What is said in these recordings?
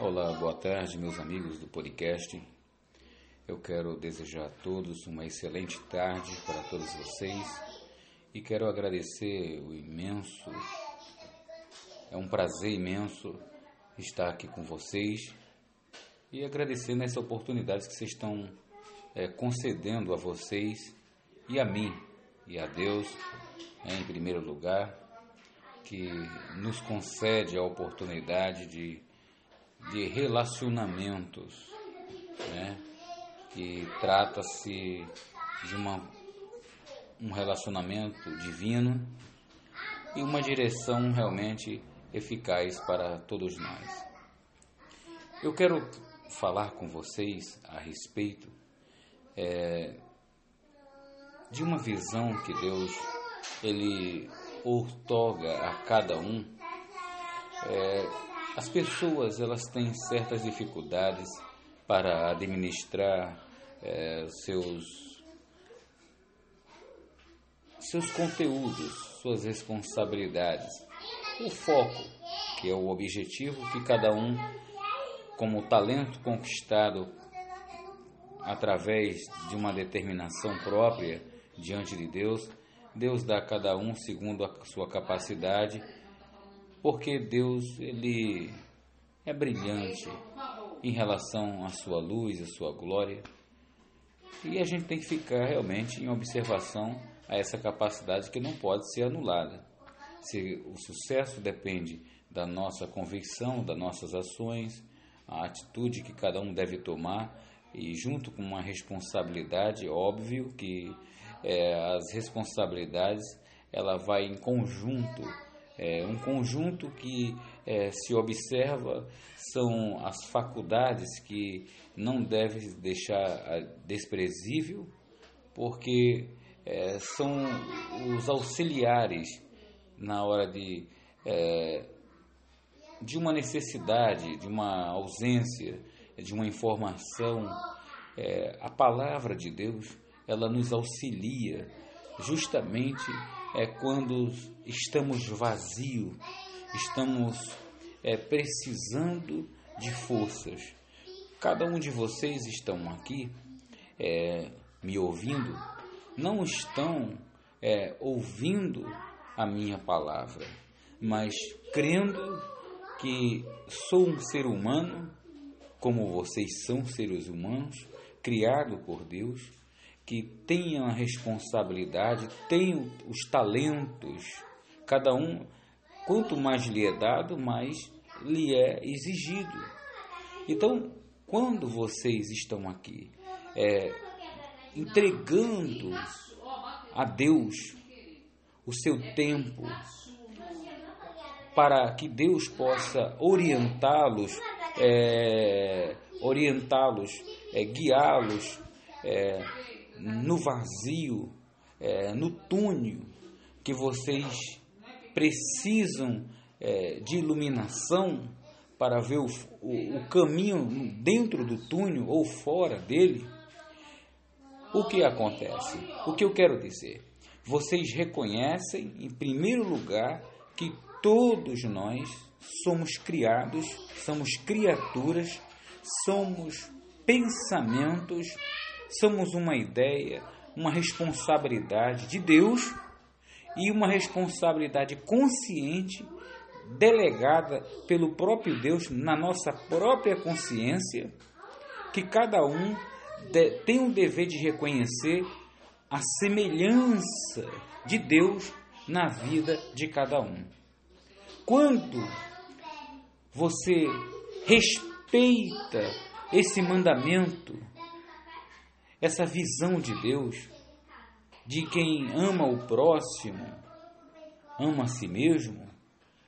Olá, boa tarde, meus amigos do podcast. Eu quero desejar a todos uma excelente tarde para todos vocês e quero agradecer o imenso, é um prazer imenso estar aqui com vocês e agradecer nessa oportunidade que vocês estão é, concedendo a vocês e a mim e a Deus, é, em primeiro lugar, que nos concede a oportunidade de de relacionamentos, né? que trata-se de uma, um relacionamento divino e uma direção realmente eficaz para todos nós. Eu quero falar com vocês a respeito é, de uma visão que Deus ele outorga a cada um é, as pessoas elas têm certas dificuldades para administrar é, seus seus conteúdos, suas responsabilidades, o foco, que é o objetivo que cada um, como talento conquistado através de uma determinação própria diante de Deus, Deus dá a cada um segundo a sua capacidade porque Deus ele é brilhante em relação à sua luz, à sua glória. E a gente tem que ficar realmente em observação a essa capacidade que não pode ser anulada. Se o sucesso depende da nossa convicção, das nossas ações, a atitude que cada um deve tomar e junto com uma responsabilidade, óbvio que é, as responsabilidades ela vai em conjunto é um conjunto que é, se observa são as faculdades que não deve deixar desprezível, porque é, são os auxiliares na hora de, é, de uma necessidade, de uma ausência, de uma informação. É, a palavra de Deus, ela nos auxilia justamente é quando estamos vazios, estamos é, precisando de forças. Cada um de vocês estão aqui é, me ouvindo, não estão é, ouvindo a minha palavra, mas crendo que sou um ser humano, como vocês são seres humanos, criado por Deus, que tenham a responsabilidade, tenham os talentos. Cada um, quanto mais lhe é dado, mais lhe é exigido. Então, quando vocês estão aqui é, entregando a Deus o seu tempo, para que Deus possa orientá-los, é, orientá-los, é, guiá-los, é, no vazio, é, no túnel, que vocês precisam é, de iluminação para ver o, o, o caminho dentro do túnel ou fora dele, o que acontece? O que eu quero dizer? Vocês reconhecem, em primeiro lugar, que todos nós somos criados, somos criaturas, somos pensamentos somos uma ideia, uma responsabilidade de Deus e uma responsabilidade consciente delegada pelo próprio Deus na nossa própria consciência, que cada um tem o dever de reconhecer a semelhança de Deus na vida de cada um. Quando você respeita esse mandamento essa visão de Deus, de quem ama o próximo, ama a si mesmo,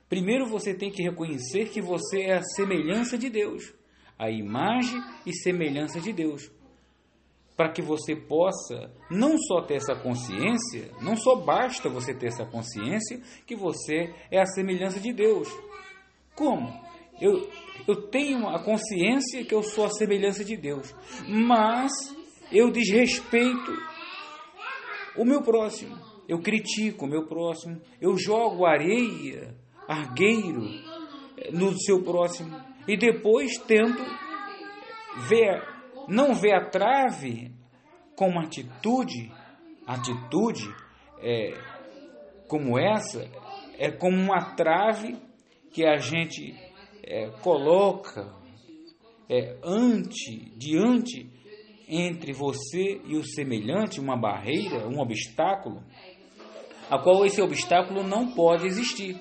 primeiro você tem que reconhecer que você é a semelhança de Deus, a imagem e semelhança de Deus. Para que você possa não só ter essa consciência, não só basta você ter essa consciência que você é a semelhança de Deus. Como? Eu, eu tenho a consciência que eu sou a semelhança de Deus, mas eu desrespeito o meu próximo, eu critico o meu próximo, eu jogo areia, argueiro no seu próximo, e depois tento ver, não ver a trave com atitude, atitude é, como essa, é como uma trave que a gente é, coloca é, ante, diante entre você e o semelhante, uma barreira, um obstáculo, a qual esse obstáculo não pode existir.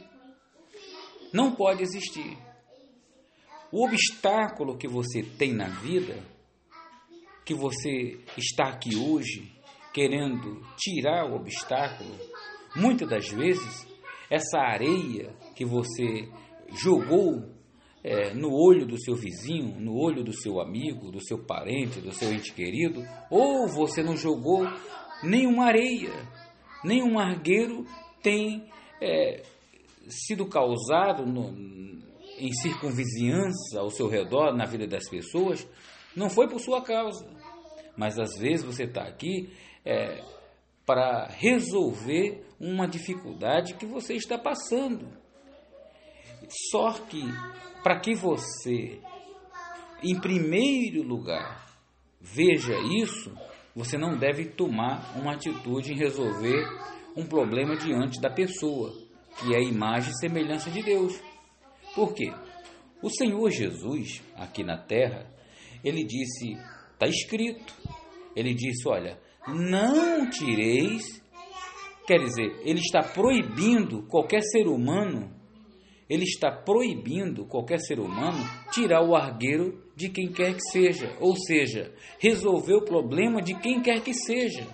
Não pode existir. O obstáculo que você tem na vida, que você está aqui hoje querendo tirar o obstáculo, muitas das vezes, essa areia que você jogou é, no olho do seu vizinho, no olho do seu amigo, do seu parente, do seu ente querido, ou você não jogou nenhuma areia, nenhum argueiro tem é, sido causado no, em circunvizinhança ao seu redor, na vida das pessoas, não foi por sua causa. Mas às vezes você está aqui é, para resolver uma dificuldade que você está passando. Só que para que você, em primeiro lugar, veja isso, você não deve tomar uma atitude em resolver um problema diante da pessoa, que é a imagem e semelhança de Deus. Por quê? O Senhor Jesus, aqui na terra, ele disse, está escrito, ele disse: Olha, não tireis, quer dizer, ele está proibindo qualquer ser humano ele está proibindo qualquer ser humano tirar o argueiro de quem quer que seja, ou seja, resolver o problema de quem quer que seja,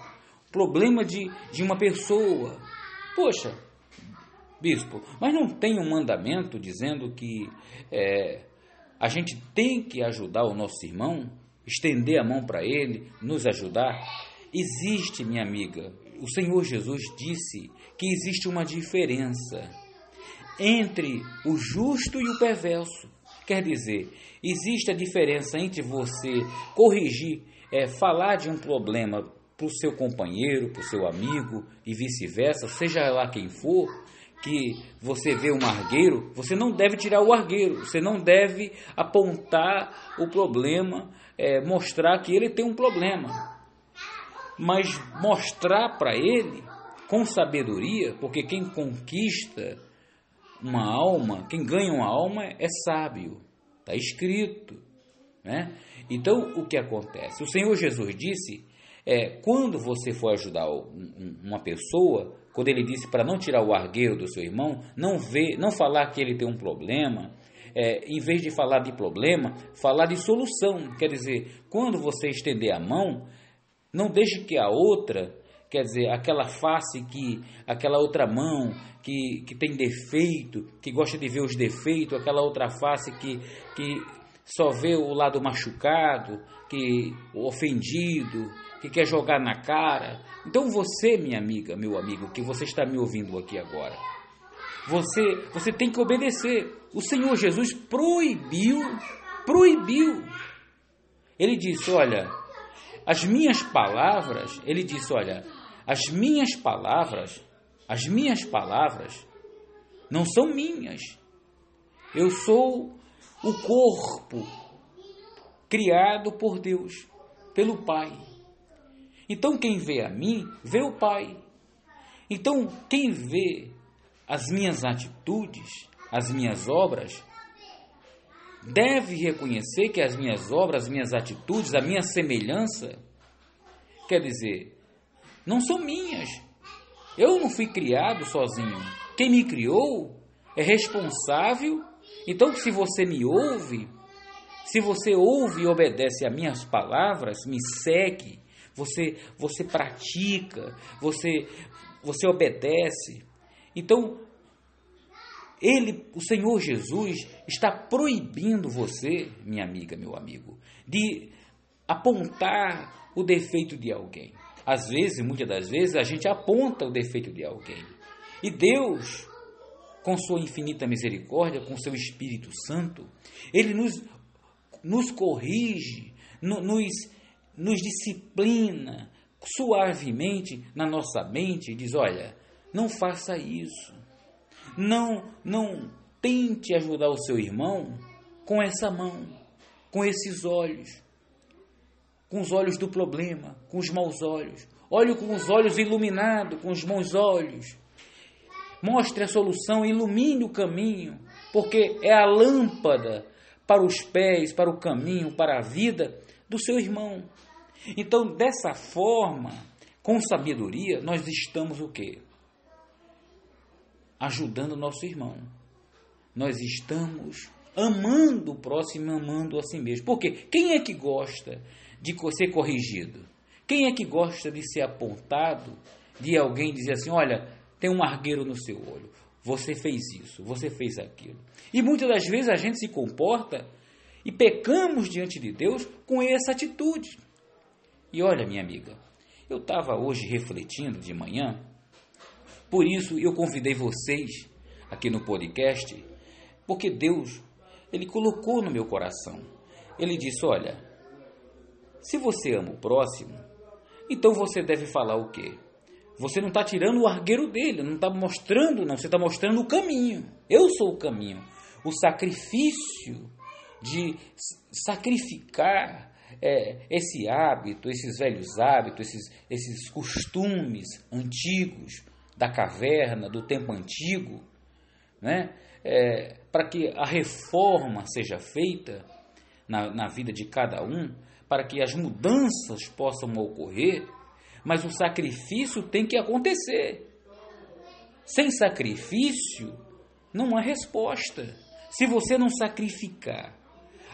problema de, de uma pessoa. Poxa, bispo, mas não tem um mandamento dizendo que é, a gente tem que ajudar o nosso irmão, estender a mão para ele, nos ajudar? Existe, minha amiga, o Senhor Jesus disse que existe uma diferença entre o justo e o perverso. Quer dizer, existe a diferença entre você corrigir, é, falar de um problema para o seu companheiro, para o seu amigo e vice-versa, seja lá quem for, que você vê um argueiro, você não deve tirar o argueiro, você não deve apontar o problema, é, mostrar que ele tem um problema, mas mostrar para ele com sabedoria, porque quem conquista uma alma, quem ganha uma alma é sábio, está escrito. Né? Então, o que acontece? O Senhor Jesus disse, é, quando você for ajudar uma pessoa, quando ele disse para não tirar o argueiro do seu irmão, não ver, não falar que ele tem um problema, é, em vez de falar de problema, falar de solução. Quer dizer, quando você estender a mão, não deixe que a outra quer dizer, aquela face que, aquela outra mão que, que tem defeito, que gosta de ver os defeitos, aquela outra face que, que só vê o lado machucado, que ofendido, que quer jogar na cara. Então você, minha amiga, meu amigo, que você está me ouvindo aqui agora, você, você tem que obedecer. O Senhor Jesus proibiu, proibiu. Ele disse, olha, as minhas palavras, ele disse, olha, as minhas palavras, as minhas palavras não são minhas. Eu sou o corpo criado por Deus, pelo Pai. Então quem vê a mim, vê o Pai. Então quem vê as minhas atitudes, as minhas obras, deve reconhecer que as minhas obras, as minhas atitudes, a minha semelhança, quer dizer, não são minhas. Eu não fui criado sozinho. Quem me criou é responsável. Então, se você me ouve, se você ouve e obedece a minhas palavras, me segue, você você pratica, você você obedece. Então, ele, o Senhor Jesus, está proibindo você, minha amiga, meu amigo, de apontar o defeito de alguém. Às vezes, muitas das vezes, a gente aponta o defeito de alguém. E Deus, com sua infinita misericórdia, com seu Espírito Santo, ele nos, nos corrige, no, nos, nos disciplina suavemente na nossa mente e diz: olha, não faça isso. Não, não tente ajudar o seu irmão com essa mão, com esses olhos, com os olhos do problema, com os maus olhos. Olhe com os olhos iluminados, com os bons olhos. Mostre a solução, ilumine o caminho, porque é a lâmpada para os pés, para o caminho, para a vida do seu irmão. Então, dessa forma, com sabedoria, nós estamos o quê? Ajudando o nosso irmão. Nós estamos amando o próximo, amando a si mesmo. Porque quem é que gosta de ser corrigido? Quem é que gosta de ser apontado, de alguém dizer assim: olha, tem um argueiro no seu olho, você fez isso, você fez aquilo. E muitas das vezes a gente se comporta e pecamos diante de Deus com essa atitude. E olha, minha amiga, eu estava hoje refletindo de manhã, por isso eu convidei vocês aqui no podcast, porque Deus, Ele colocou no meu coração. Ele disse: Olha, se você ama o próximo, então você deve falar o quê? Você não está tirando o argueiro dele, não está mostrando, não, você está mostrando o caminho. Eu sou o caminho. O sacrifício de sacrificar é, esse hábito, esses velhos hábitos, esses, esses costumes antigos da caverna, do tempo antigo, né? É, para que a reforma seja feita na, na vida de cada um, para que as mudanças possam ocorrer, mas o sacrifício tem que acontecer. Sem sacrifício, não há resposta. Se você não sacrificar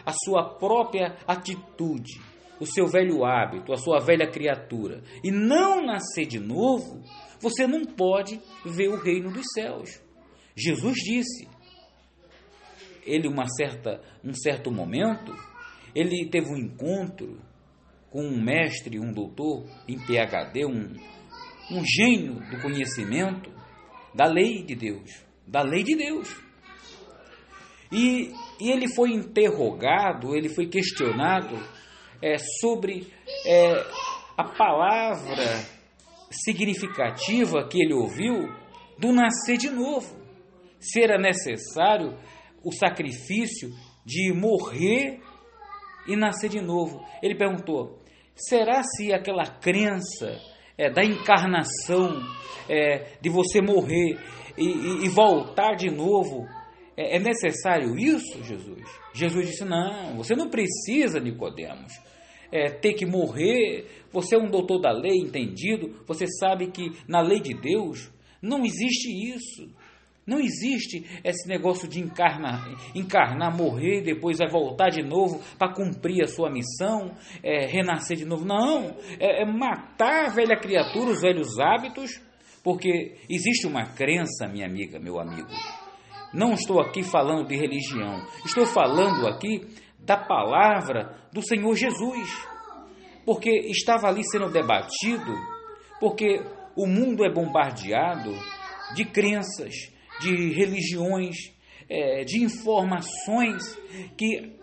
a sua própria atitude, o seu velho hábito, a sua velha criatura, e não nascer de novo, você não pode ver o reino dos céus. Jesus disse, ele uma certa, um certo momento, ele teve um encontro com um mestre, um doutor em PhD, um, um gênio do conhecimento da lei de Deus, da lei de Deus. E, e ele foi interrogado, ele foi questionado é, sobre é, a palavra significativa que ele ouviu do nascer de novo. Se era necessário o sacrifício de morrer e nascer de novo. Ele perguntou: será se aquela crença é, da encarnação, é, de você morrer e, e, e voltar de novo, é, é, necessário isso, Jesus? Jesus disse: não, você não precisa, Nicodemos. É, ter que morrer, você é um doutor da lei, entendido, você sabe que na lei de Deus não existe isso. Não existe esse negócio de encarnar, encarnar, morrer, depois vai voltar de novo para cumprir a sua missão, é, renascer de novo. Não, é, é matar a velha criatura, os velhos hábitos, porque existe uma crença, minha amiga, meu amigo. Não estou aqui falando de religião, estou falando aqui da palavra do Senhor Jesus, porque estava ali sendo debatido, porque o mundo é bombardeado de crenças de religiões, é, de informações que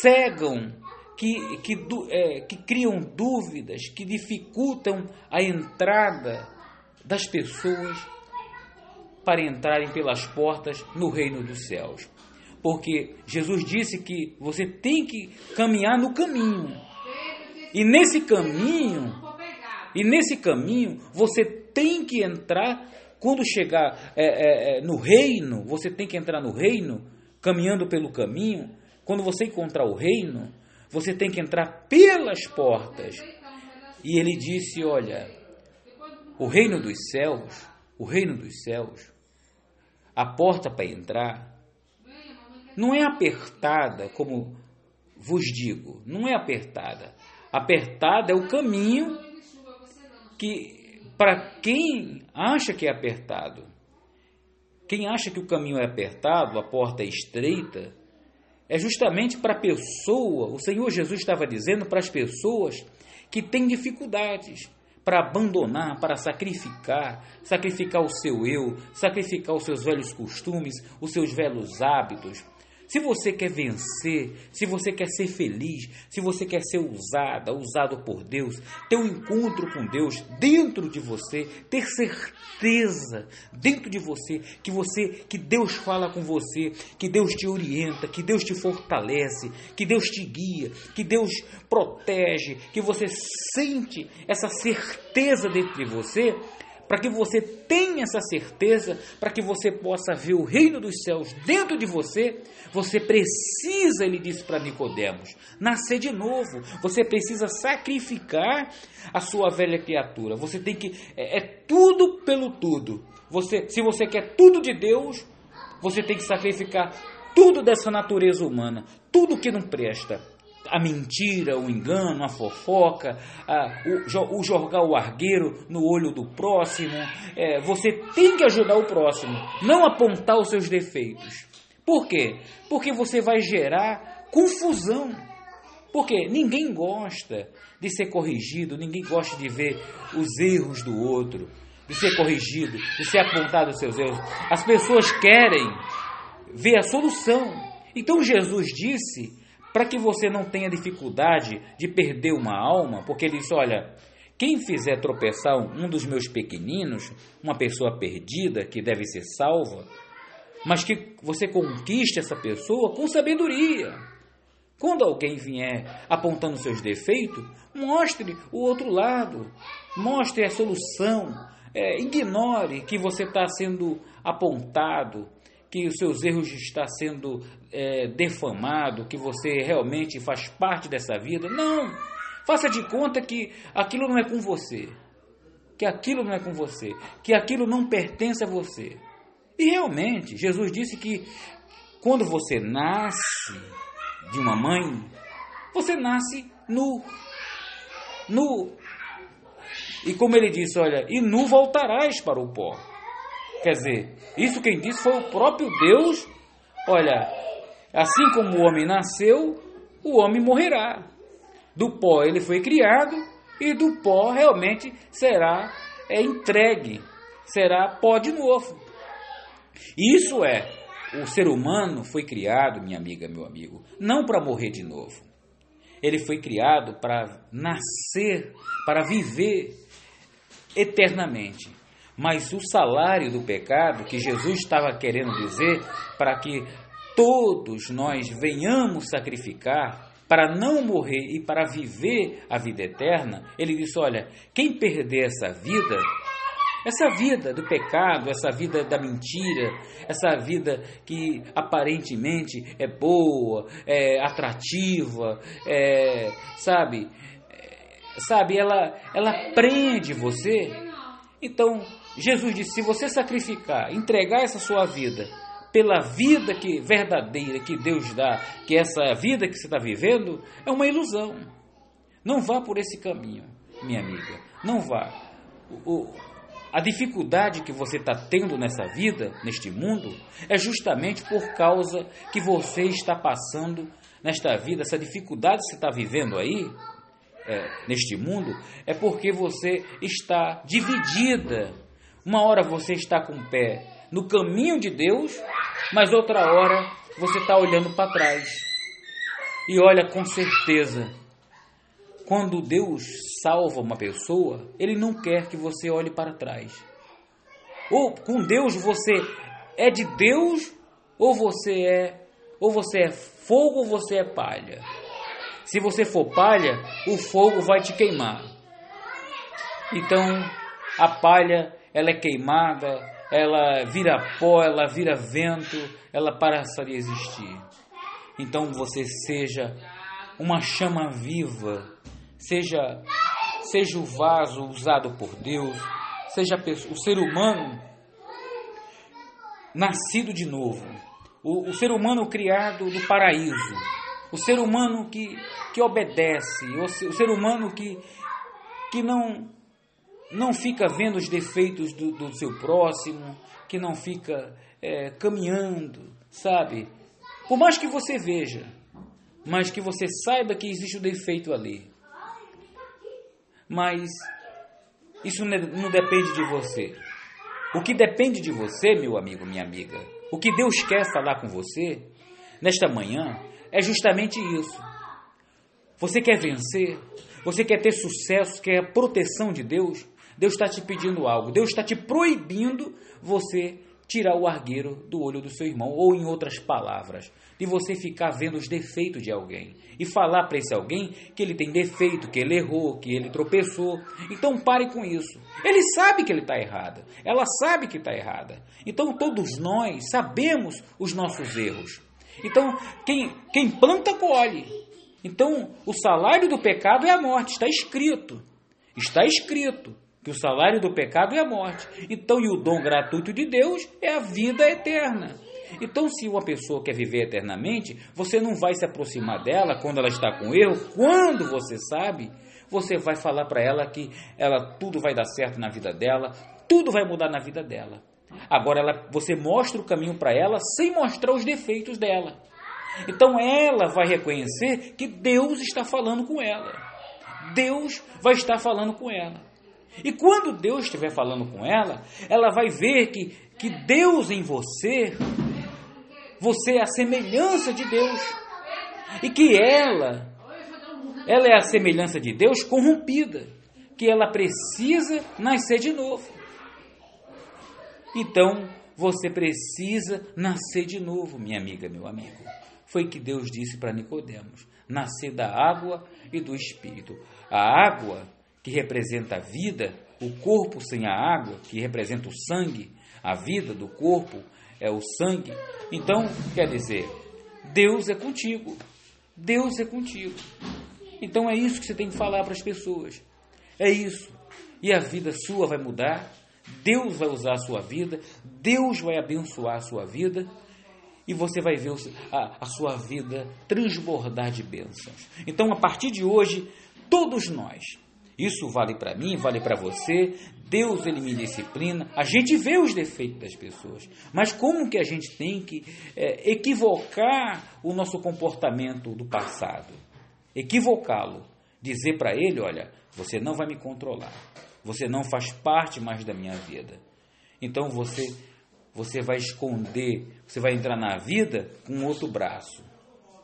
cegam, que, que, é, que criam dúvidas, que dificultam a entrada das pessoas para entrarem pelas portas no reino dos céus. Porque Jesus disse que você tem que caminhar no caminho. E nesse caminho, e nesse caminho, você tem que entrar quando chegar é, é, é, no reino, você tem que entrar no reino, caminhando pelo caminho. Quando você encontrar o reino, você tem que entrar pelas portas. E ele disse: Olha, o reino dos céus, o reino dos céus, a porta para entrar, não é apertada, como vos digo, não é apertada. Apertada é o caminho que para quem acha que é apertado. Quem acha que o caminho é apertado, a porta é estreita, é justamente para a pessoa, o Senhor Jesus estava dizendo para as pessoas que têm dificuldades para abandonar, para sacrificar, sacrificar o seu eu, sacrificar os seus velhos costumes, os seus velhos hábitos, Se você quer vencer, se você quer ser feliz, se você quer ser usada, usado por Deus, ter um encontro com Deus dentro de você, ter certeza dentro de você que você, que Deus fala com você, que Deus te orienta, que Deus te fortalece, que Deus te guia, que Deus protege, que você sente essa certeza dentro de você, para que você tenha essa certeza, para que você possa ver o reino dos céus dentro de você, você precisa, ele disse para Nicodemos, nascer de novo. Você precisa sacrificar a sua velha criatura. Você tem que é, é tudo pelo tudo. Você, se você quer tudo de Deus, você tem que sacrificar tudo dessa natureza humana, tudo que não presta a mentira, o engano, a fofoca, a, o, o, jogar o argueiro no olho do próximo. É, você tem que ajudar o próximo, não apontar os seus defeitos. Por quê? Porque você vai gerar confusão. Porque ninguém gosta de ser corrigido, ninguém gosta de ver os erros do outro, de ser corrigido, de ser apontado os seus erros. As pessoas querem ver a solução. Então Jesus disse para que você não tenha dificuldade de perder uma alma, porque ele disse: olha, quem fizer tropeçar um dos meus pequeninos, uma pessoa perdida que deve ser salva, mas que você conquiste essa pessoa com sabedoria. Quando alguém vier apontando seus defeitos, mostre o outro lado, mostre a solução, é, ignore que você está sendo apontado, que os seus erros estão sendo é, defamado, que você realmente faz parte dessa vida. Não! Faça de conta que aquilo não é com você. Que aquilo não é com você. Que aquilo não pertence a você. E realmente, Jesus disse que quando você nasce de uma mãe, você nasce nu. Nu. E como ele disse, olha, e nu voltarás para o pó. Quer dizer, isso quem disse foi o próprio Deus. Olha, assim como o homem nasceu, o homem morrerá. Do pó ele foi criado e do pó realmente será é, entregue, será pó de novo. Isso é, o ser humano foi criado, minha amiga, meu amigo, não para morrer de novo. Ele foi criado para nascer, para viver eternamente. Mas o salário do pecado, que Jesus estava querendo dizer, para que todos nós venhamos sacrificar, para não morrer e para viver a vida eterna, ele disse: Olha, quem perder essa vida, essa vida do pecado, essa vida da mentira, essa vida que aparentemente é boa, é atrativa, é, sabe, é, sabe, ela, ela prende você. Então, Jesus disse: se você sacrificar, entregar essa sua vida pela vida que verdadeira que Deus dá, que essa vida que você está vivendo é uma ilusão. Não vá por esse caminho, minha amiga. Não vá. O, a dificuldade que você está tendo nessa vida, neste mundo, é justamente por causa que você está passando nesta vida, essa dificuldade que você está vivendo aí, é, neste mundo, é porque você está dividida uma hora você está com o pé no caminho de Deus, mas outra hora você está olhando para trás. E olha com certeza, quando Deus salva uma pessoa, Ele não quer que você olhe para trás. Ou com Deus você é de Deus, ou você é, ou você é fogo, ou você é palha. Se você for palha, o fogo vai te queimar. Então, a palha ela é queimada, ela vira pó, ela vira vento, ela passa de existir. Então você seja uma chama viva, seja seja o vaso usado por Deus, seja o ser humano nascido de novo, o, o ser humano criado do paraíso, o ser humano que, que obedece, o, o ser humano que, que não não fica vendo os defeitos do, do seu próximo, que não fica é, caminhando, sabe? Por mais que você veja, mas que você saiba que existe o um defeito ali. Mas isso não depende de você. O que depende de você, meu amigo, minha amiga, o que Deus quer falar com você, nesta manhã é justamente isso. Você quer vencer? Você quer ter sucesso? Quer a proteção de Deus? Deus está te pedindo algo. Deus está te proibindo você tirar o argueiro do olho do seu irmão, ou em outras palavras, de você ficar vendo os defeitos de alguém e falar para esse alguém que ele tem defeito, que ele errou, que ele tropeçou. Então pare com isso. Ele sabe que ele está errado, ela sabe que está errada. Então todos nós sabemos os nossos erros. Então quem, quem planta, colhe. Então o salário do pecado é a morte, está escrito. Está escrito que o salário do pecado é a morte. Então, e o dom gratuito de Deus é a vida eterna. Então, se uma pessoa quer viver eternamente, você não vai se aproximar dela quando ela está com erro, quando você sabe, você vai falar para ela que ela tudo vai dar certo na vida dela, tudo vai mudar na vida dela. Agora ela, você mostra o caminho para ela sem mostrar os defeitos dela. Então ela vai reconhecer que Deus está falando com ela. Deus vai estar falando com ela. E quando Deus estiver falando com ela, ela vai ver que, que Deus em você, você é a semelhança de Deus. E que ela, ela é a semelhança de Deus corrompida. Que ela precisa nascer de novo. Então, você precisa nascer de novo, minha amiga, meu amigo. Foi que Deus disse para Nicodemos: nascer da água e do espírito. A água que representa a vida, o corpo sem a água, que representa o sangue, a vida do corpo é o sangue. Então, quer dizer, Deus é contigo. Deus é contigo. Então é isso que você tem que falar para as pessoas. É isso. E a vida sua vai mudar. Deus vai usar a sua vida. Deus vai abençoar a sua vida. E você vai ver a, a sua vida transbordar de bênçãos. Então, a partir de hoje, todos nós isso vale para mim, vale para você. Deus ele me disciplina. A gente vê os defeitos das pessoas, mas como que a gente tem que é, equivocar o nosso comportamento do passado? Equivocá-lo, dizer para ele, olha, você não vai me controlar. Você não faz parte mais da minha vida. Então você você vai esconder, você vai entrar na vida com outro braço,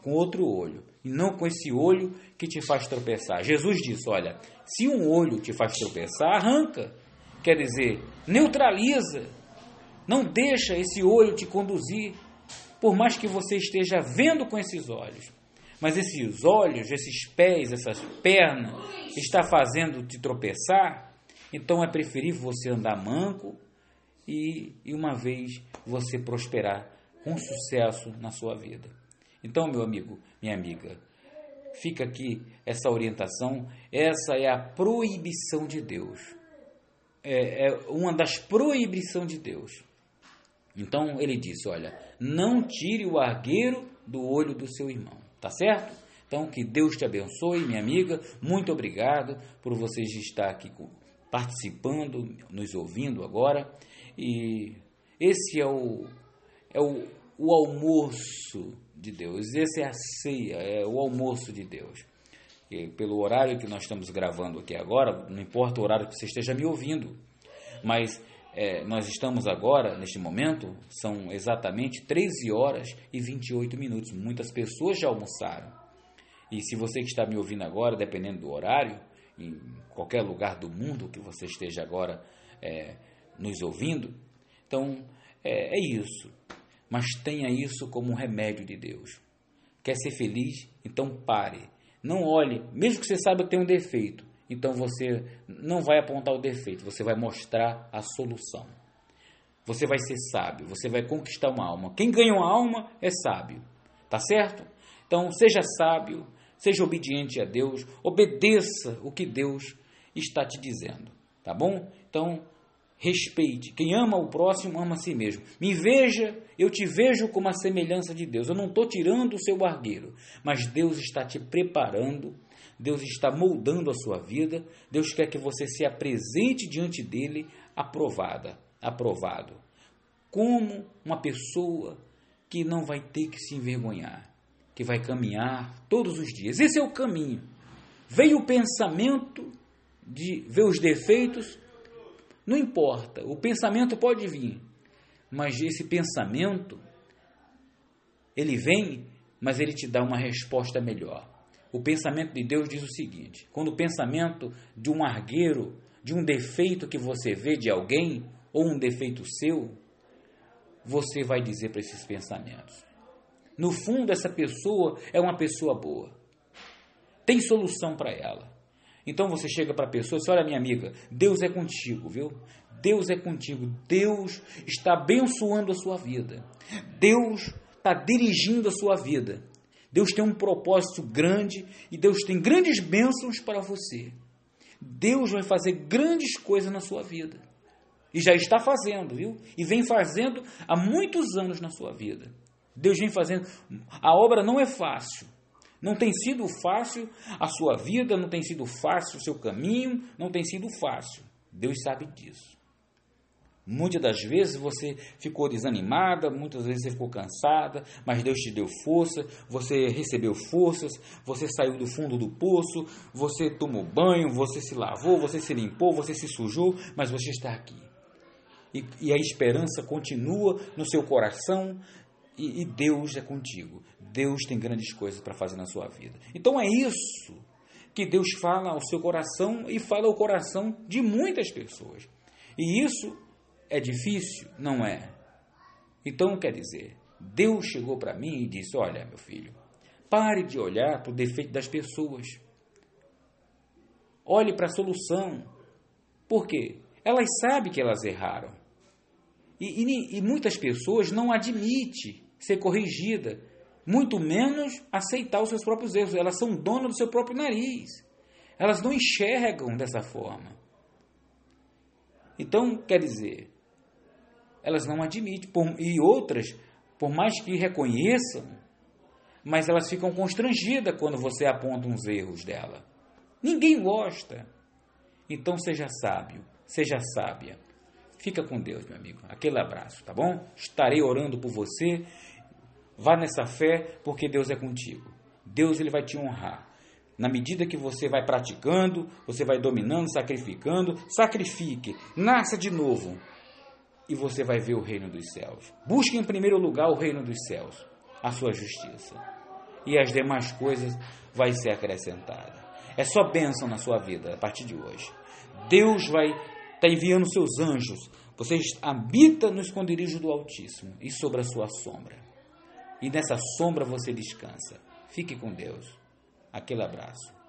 com outro olho e não com esse olho que te faz tropeçar. Jesus disse: Olha, se um olho te faz tropeçar, arranca. Quer dizer, neutraliza. Não deixa esse olho te conduzir, por mais que você esteja vendo com esses olhos. Mas esses olhos, esses pés, essas pernas, está fazendo te tropeçar. Então é preferível você andar manco e, e uma vez você prosperar com sucesso na sua vida. Então, meu amigo, minha amiga, fica aqui essa orientação. Essa é a proibição de Deus. É, é uma das proibições de Deus. Então ele disse: Olha, não tire o argueiro do olho do seu irmão, tá certo? Então que Deus te abençoe, minha amiga. Muito obrigado por vocês estar aqui participando, nos ouvindo agora. E esse é o, é o, o almoço de Deus. Essa é a ceia, é o almoço de Deus. E pelo horário que nós estamos gravando aqui agora, não importa o horário que você esteja me ouvindo, mas é, nós estamos agora, neste momento, são exatamente 13 horas e 28 minutos. Muitas pessoas já almoçaram. E se você que está me ouvindo agora, dependendo do horário, em qualquer lugar do mundo que você esteja agora é, nos ouvindo, então é, é isso mas tenha isso como um remédio de Deus. Quer ser feliz? Então pare. Não olhe, mesmo que você saiba que tem um defeito, então você não vai apontar o defeito, você vai mostrar a solução. Você vai ser sábio, você vai conquistar uma alma. Quem ganha uma alma é sábio, tá certo? Então seja sábio, seja obediente a Deus, obedeça o que Deus está te dizendo, tá bom? Então respeite. Quem ama o próximo ama a si mesmo. Me veja, eu te vejo como a semelhança de Deus. Eu não estou tirando o seu argueiro, mas Deus está te preparando, Deus está moldando a sua vida. Deus quer que você se apresente diante dele aprovada, aprovado, como uma pessoa que não vai ter que se envergonhar, que vai caminhar todos os dias. Esse é o caminho. Veio o pensamento de ver os defeitos não importa, o pensamento pode vir, mas esse pensamento ele vem, mas ele te dá uma resposta melhor. O pensamento de Deus diz o seguinte: quando o pensamento de um argueiro, de um defeito que você vê de alguém, ou um defeito seu, você vai dizer para esses pensamentos. No fundo, essa pessoa é uma pessoa boa. Tem solução para ela. Então você chega para a pessoa e diz: Olha, minha amiga, Deus é contigo, viu? Deus é contigo. Deus está abençoando a sua vida. Deus está dirigindo a sua vida. Deus tem um propósito grande e Deus tem grandes bênçãos para você. Deus vai fazer grandes coisas na sua vida. E já está fazendo, viu? E vem fazendo há muitos anos na sua vida. Deus vem fazendo. A obra não é fácil. Não tem sido fácil a sua vida, não tem sido fácil o seu caminho, não tem sido fácil. Deus sabe disso. Muitas das vezes você ficou desanimada, muitas vezes você ficou cansada, mas Deus te deu força, você recebeu forças, você saiu do fundo do poço, você tomou banho, você se lavou, você se limpou, você se sujou, mas você está aqui. E, e a esperança continua no seu coração e, e Deus é contigo. Deus tem grandes coisas para fazer na sua vida. Então é isso que Deus fala ao seu coração e fala ao coração de muitas pessoas. E isso é difícil? Não é. Então, quer dizer, Deus chegou para mim e disse: Olha, meu filho, pare de olhar para o defeito das pessoas. Olhe para a solução. Por quê? Elas sabem que elas erraram. E, e, e muitas pessoas não admitem ser corrigida, muito menos aceitar os seus próprios erros. Elas são donas do seu próprio nariz. Elas não enxergam dessa forma. Então, quer dizer, elas não admitem. Por, e outras, por mais que reconheçam, mas elas ficam constrangidas quando você aponta uns erros dela. Ninguém gosta. Então seja sábio, seja sábia. Fica com Deus, meu amigo. Aquele abraço, tá bom? Estarei orando por você. Vá nessa fé, porque Deus é contigo. Deus ele vai te honrar. Na medida que você vai praticando, você vai dominando, sacrificando, sacrifique, nasça de novo e você vai ver o reino dos céus. Busque em primeiro lugar o reino dos céus, a sua justiça, e as demais coisas vai ser acrescentada. É só bênção na sua vida a partir de hoje. Deus vai estar tá enviando seus anjos. Você habita no esconderijo do Altíssimo e sobre a sua sombra. E nessa sombra você descansa. Fique com Deus. Aquele abraço.